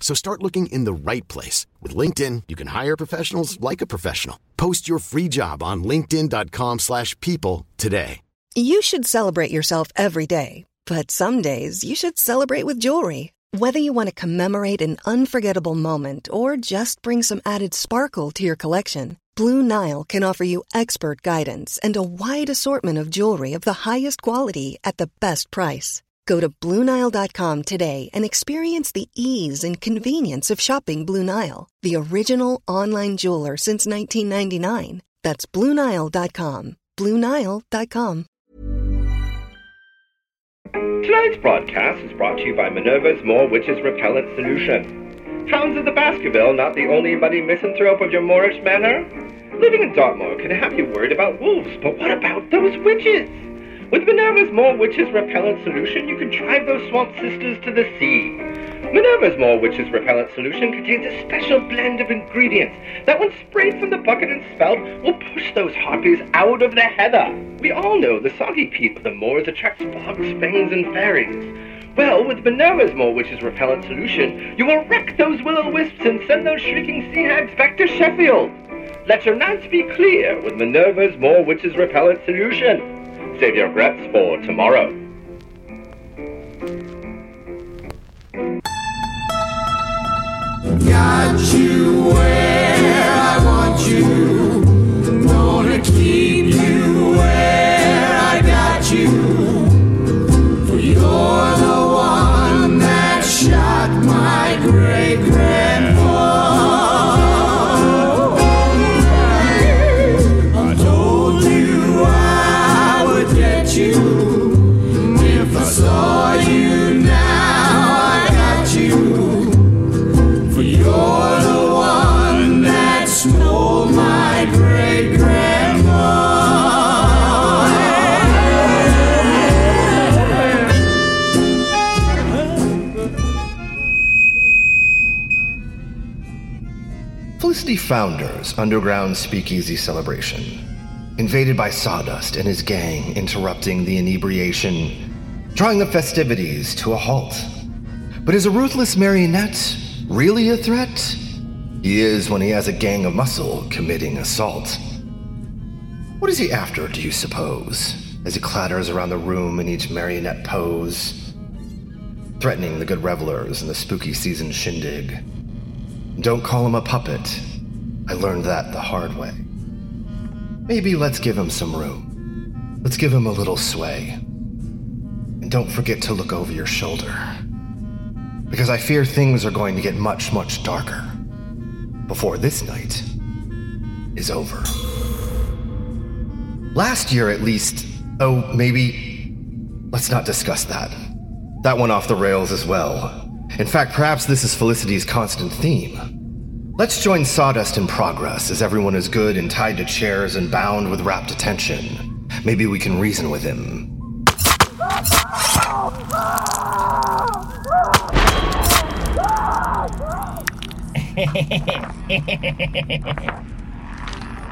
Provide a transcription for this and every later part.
So start looking in the right place. With LinkedIn, you can hire professionals like a professional. Post your free job on linkedin.com slash people today. You should celebrate yourself every day, but some days you should celebrate with jewelry. Whether you want to commemorate an unforgettable moment or just bring some added sparkle to your collection, Blue Nile can offer you expert guidance and a wide assortment of jewelry of the highest quality at the best price. Go to BlueNile.com today and experience the ease and convenience of shopping Blue Nile, the original online jeweler since 1999. That's BlueNile.com. BlueNile.com. Tonight's broadcast is brought to you by Minerva's More Witches Repellent Solution. Hounds of the Baskerville not the only muddy misanthrope of your Moorish manor? Living in Dartmoor can have you worried about wolves, but what about those witches? With Minerva's More Witches Repellent Solution, you can drive those swamp sisters to the sea. Minerva's More Witches Repellent Solution contains a special blend of ingredients that, when sprayed from the bucket and spout, will push those harpies out of the heather. We all know the soggy peat of the moors attracts fogs, fangs, and fairies. Well, with Minerva's More Witches Repellent Solution, you will wreck those will-o-wisps and send those shrieking sea hags back to Sheffield. Let your nights be clear with Minerva's More Witches Repellent Solution. Save your regrets for tomorrow. Got you where I want you. Felicity Founder's underground speakeasy celebration. Invaded by Sawdust and his gang interrupting the inebriation, drawing the festivities to a halt. But is a ruthless marionette really a threat? He is when he has a gang of muscle committing assault. What is he after, do you suppose, as he clatters around the room in each marionette pose, threatening the good revelers in the spooky season shindig? Don't call him a puppet. I learned that the hard way. Maybe let's give him some room. Let's give him a little sway. And don't forget to look over your shoulder. Because I fear things are going to get much, much darker before this night is over. Last year, at least, oh, maybe. Let's not discuss that. That went off the rails as well. In fact, perhaps this is Felicity's constant theme. Let's join Sawdust in progress as everyone is good and tied to chairs and bound with rapt attention. Maybe we can reason with him.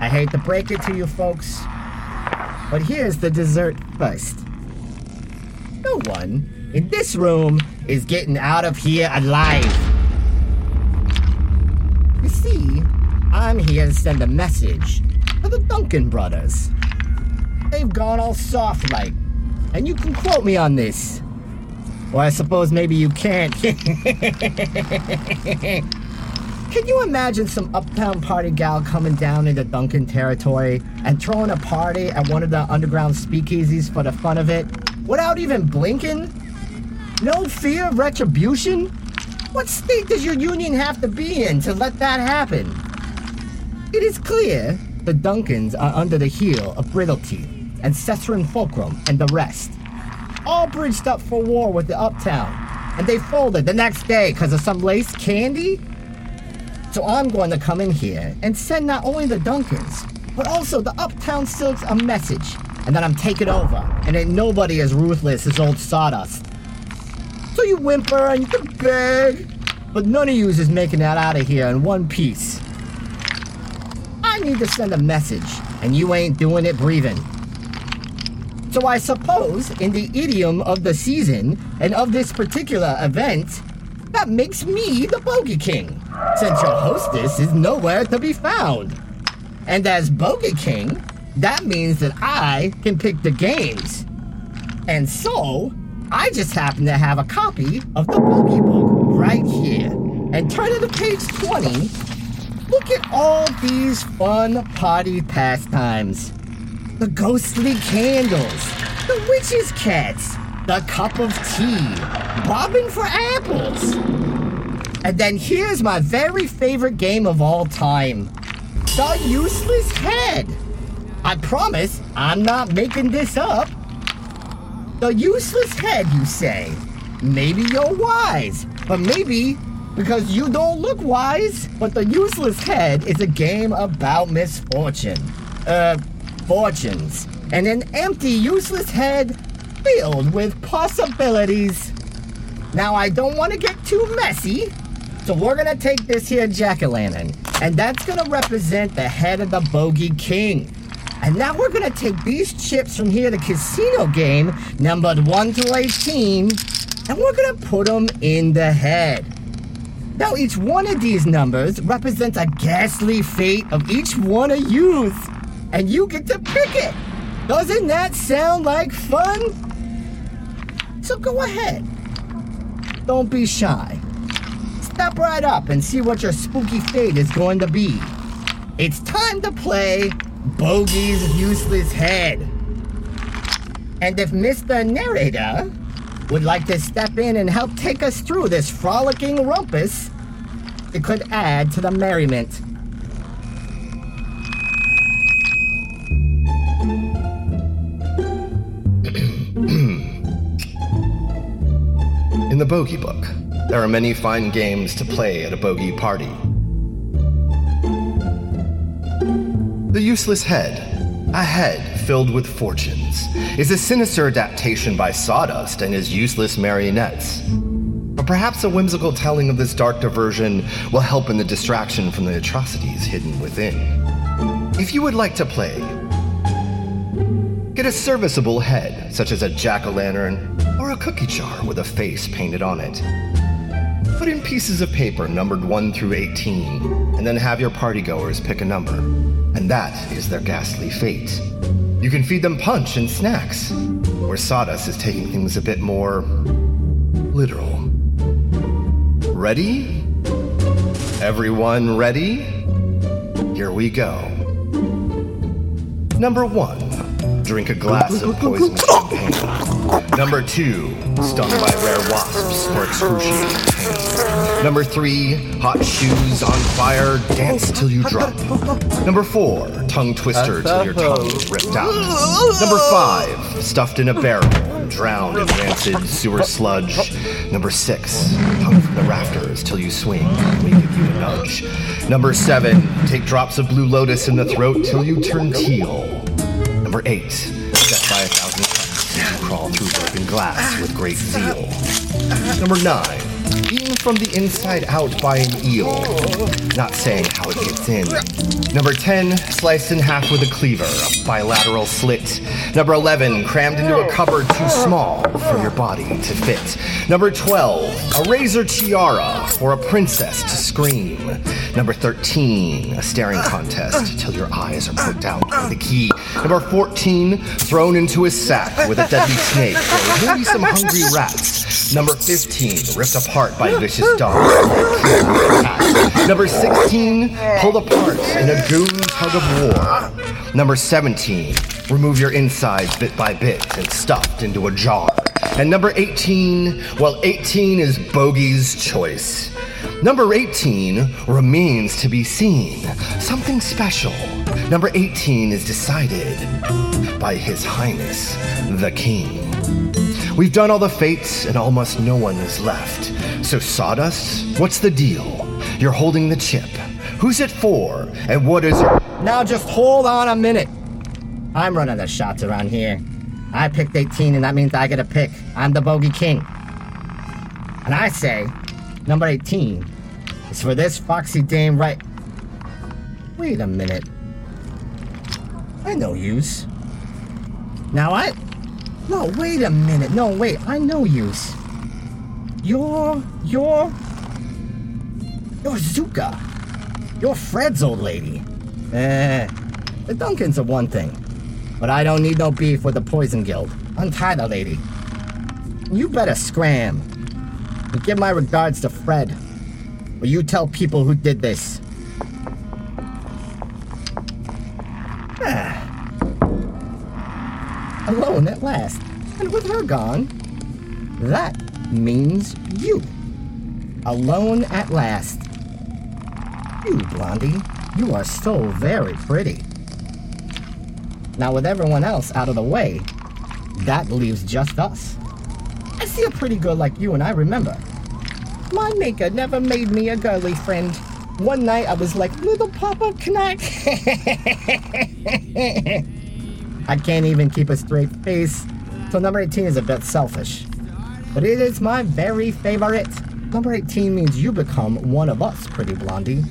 I hate to break it to you folks, but here's the dessert first. No one in this room is getting out of here alive. You see, I'm here to send a message to the Duncan brothers. They've gone all soft like, and you can quote me on this. Or I suppose maybe you can't. Can you imagine some uptown party gal coming down into Duncan territory and throwing a party at one of the underground speakeasies for the fun of it without even blinking? No fear of retribution? What state does your union have to be in to let that happen? It is clear the Duncans are under the heel of Brittleteeth and Cesrin Fulcrum and the rest. All bridged up for war with the Uptown, and they folded the next day because of some lace candy? So I'm going to come in here and send not only the Duncans, but also the Uptown Silks a message. And then I'm taking over, and ain't nobody as ruthless as old Sawdust. So you whimper and you beg, but none of yous is making that out of here in one piece. I need to send a message, and you ain't doing it breathing. So I suppose, in the idiom of the season and of this particular event, that makes me the Bogey King, since your hostess is nowhere to be found. And as Bogey King, that means that I can pick the games. And so, I just happen to have a copy of the Bogey Book right here. And turning to page 20, look at all these fun party pastimes the ghostly candles, the witch's cats, the cup of tea, bobbing for apples. And then here's my very favorite game of all time the useless head. I promise I'm not making this up. The useless head, you say? Maybe you're wise, but maybe because you don't look wise. But the useless head is a game about misfortune. Uh, fortunes. And an empty, useless head filled with possibilities. Now, I don't want to get too messy, so we're gonna take this here jack o' lantern, and that's gonna represent the head of the Bogey King. And now we're gonna take these chips from here, the casino game, numbered 1 to 18, and we're gonna put them in the head. Now, each one of these numbers represents a ghastly fate of each one of yous, and you get to pick it. Doesn't that sound like fun? So go ahead. Don't be shy. Step right up and see what your spooky fate is going to be. It's time to play Bogie's Useless Head. And if Mr. Narrator would like to step in and help take us through this frolicking rumpus, it could add to the merriment. In the Bogey Book, there are many fine games to play at a bogey party. The Useless Head, a head filled with fortunes, is a sinister adaptation by Sawdust and his useless marionettes. But perhaps a whimsical telling of this dark diversion will help in the distraction from the atrocities hidden within. If you would like to play, get a serviceable head, such as a jack o' lantern or a cookie jar with a face painted on it. Put in pieces of paper numbered 1 through 18, and then have your partygoers pick a number. And that is their ghastly fate. You can feed them punch and snacks, where Sawdust is taking things a bit more literal. Ready? Everyone ready? Here we go. Number one, drink a glass of poison. Number two, stung by rare wasps for excruciating pain. Number three, hot shoes on fire, dance till you drop. Number four, tongue twister till your tongue is ripped out. Number five, stuffed in a barrel, drowned in rancid sewer sludge. Number six, hung from the rafters till you swing, we give you a nudge. Number seven, take drops of blue lotus in the throat till you turn teal. Number eight, set by a thousand cuts, crawl through broken glass with great zeal. Number nine, eaten from the inside out by an eel, not saying how it gets in. Number 10, sliced in half with a cleaver, a bilateral slit. Number 11, crammed into a cupboard too small for your body to fit. Number 12, a razor tiara for a princess to scream. Number 13, a staring contest till your eyes are poked out with a key. Number 14, thrown into a sack with a deadly snake or maybe some hungry rats. Number 15, ripped apart by vicious dogs. Number 16, pulled apart in a goon tug of war. Number 17, remove your insides bit by bit and stuffed into a jar. And number 18, well, 18 is Bogey's choice. Number 18 remains to be seen. Something special. Number 18 is decided by His Highness, the King. We've done all the fates, and almost no one is left. So, Sawdust, what's the deal? You're holding the chip. Who's it for? And what is. Now just hold on a minute. I'm running the shots around here. I picked 18, and that means I get a pick. I'm the bogey king. And I say, number 18 is for this foxy dame right. Wait a minute. I know yous. Now I. No, wait a minute. No, wait. I know yous. You're. You're. You're Zuka. You're Fred's old lady. Eh. The Duncans are one thing. But I don't need no beef with the Poison Guild. Untie the lady. You better scram. And give my regards to Fred. Will you tell people who did this. Ah. Alone at last. And with her gone, that means you. Alone at last. You, Blondie, you are so very pretty. Now, with everyone else out of the way, that leaves just us. I see a pretty girl like you, and I remember. My maker never made me a girly friend. One night I was like, Little Papa, can I? I can't even keep a straight face, so number 18 is a bit selfish. But it is my very favorite. Number 18 means you become one of us, pretty blondie.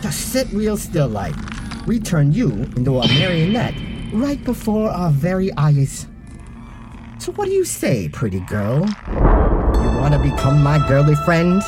Just sit real still like. We turn you into a marionette right before our very eyes. So what do you say, pretty girl? You wanna become my girly friend?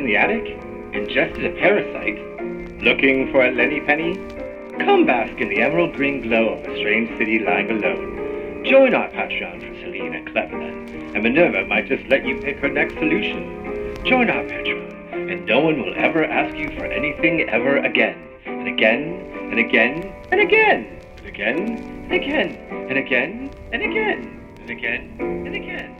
In the attic? Ingested a parasite? Looking for a Lenny Penny? Come bask in the emerald green glow of a strange city lying alone. Join our Patreon for Selene Cleverland, and Minerva might just let you pick her next solution. Join our Patreon, and no one will ever ask you for anything ever again, and again, and again, and again, and again, and again, and again, and again, and again, and again.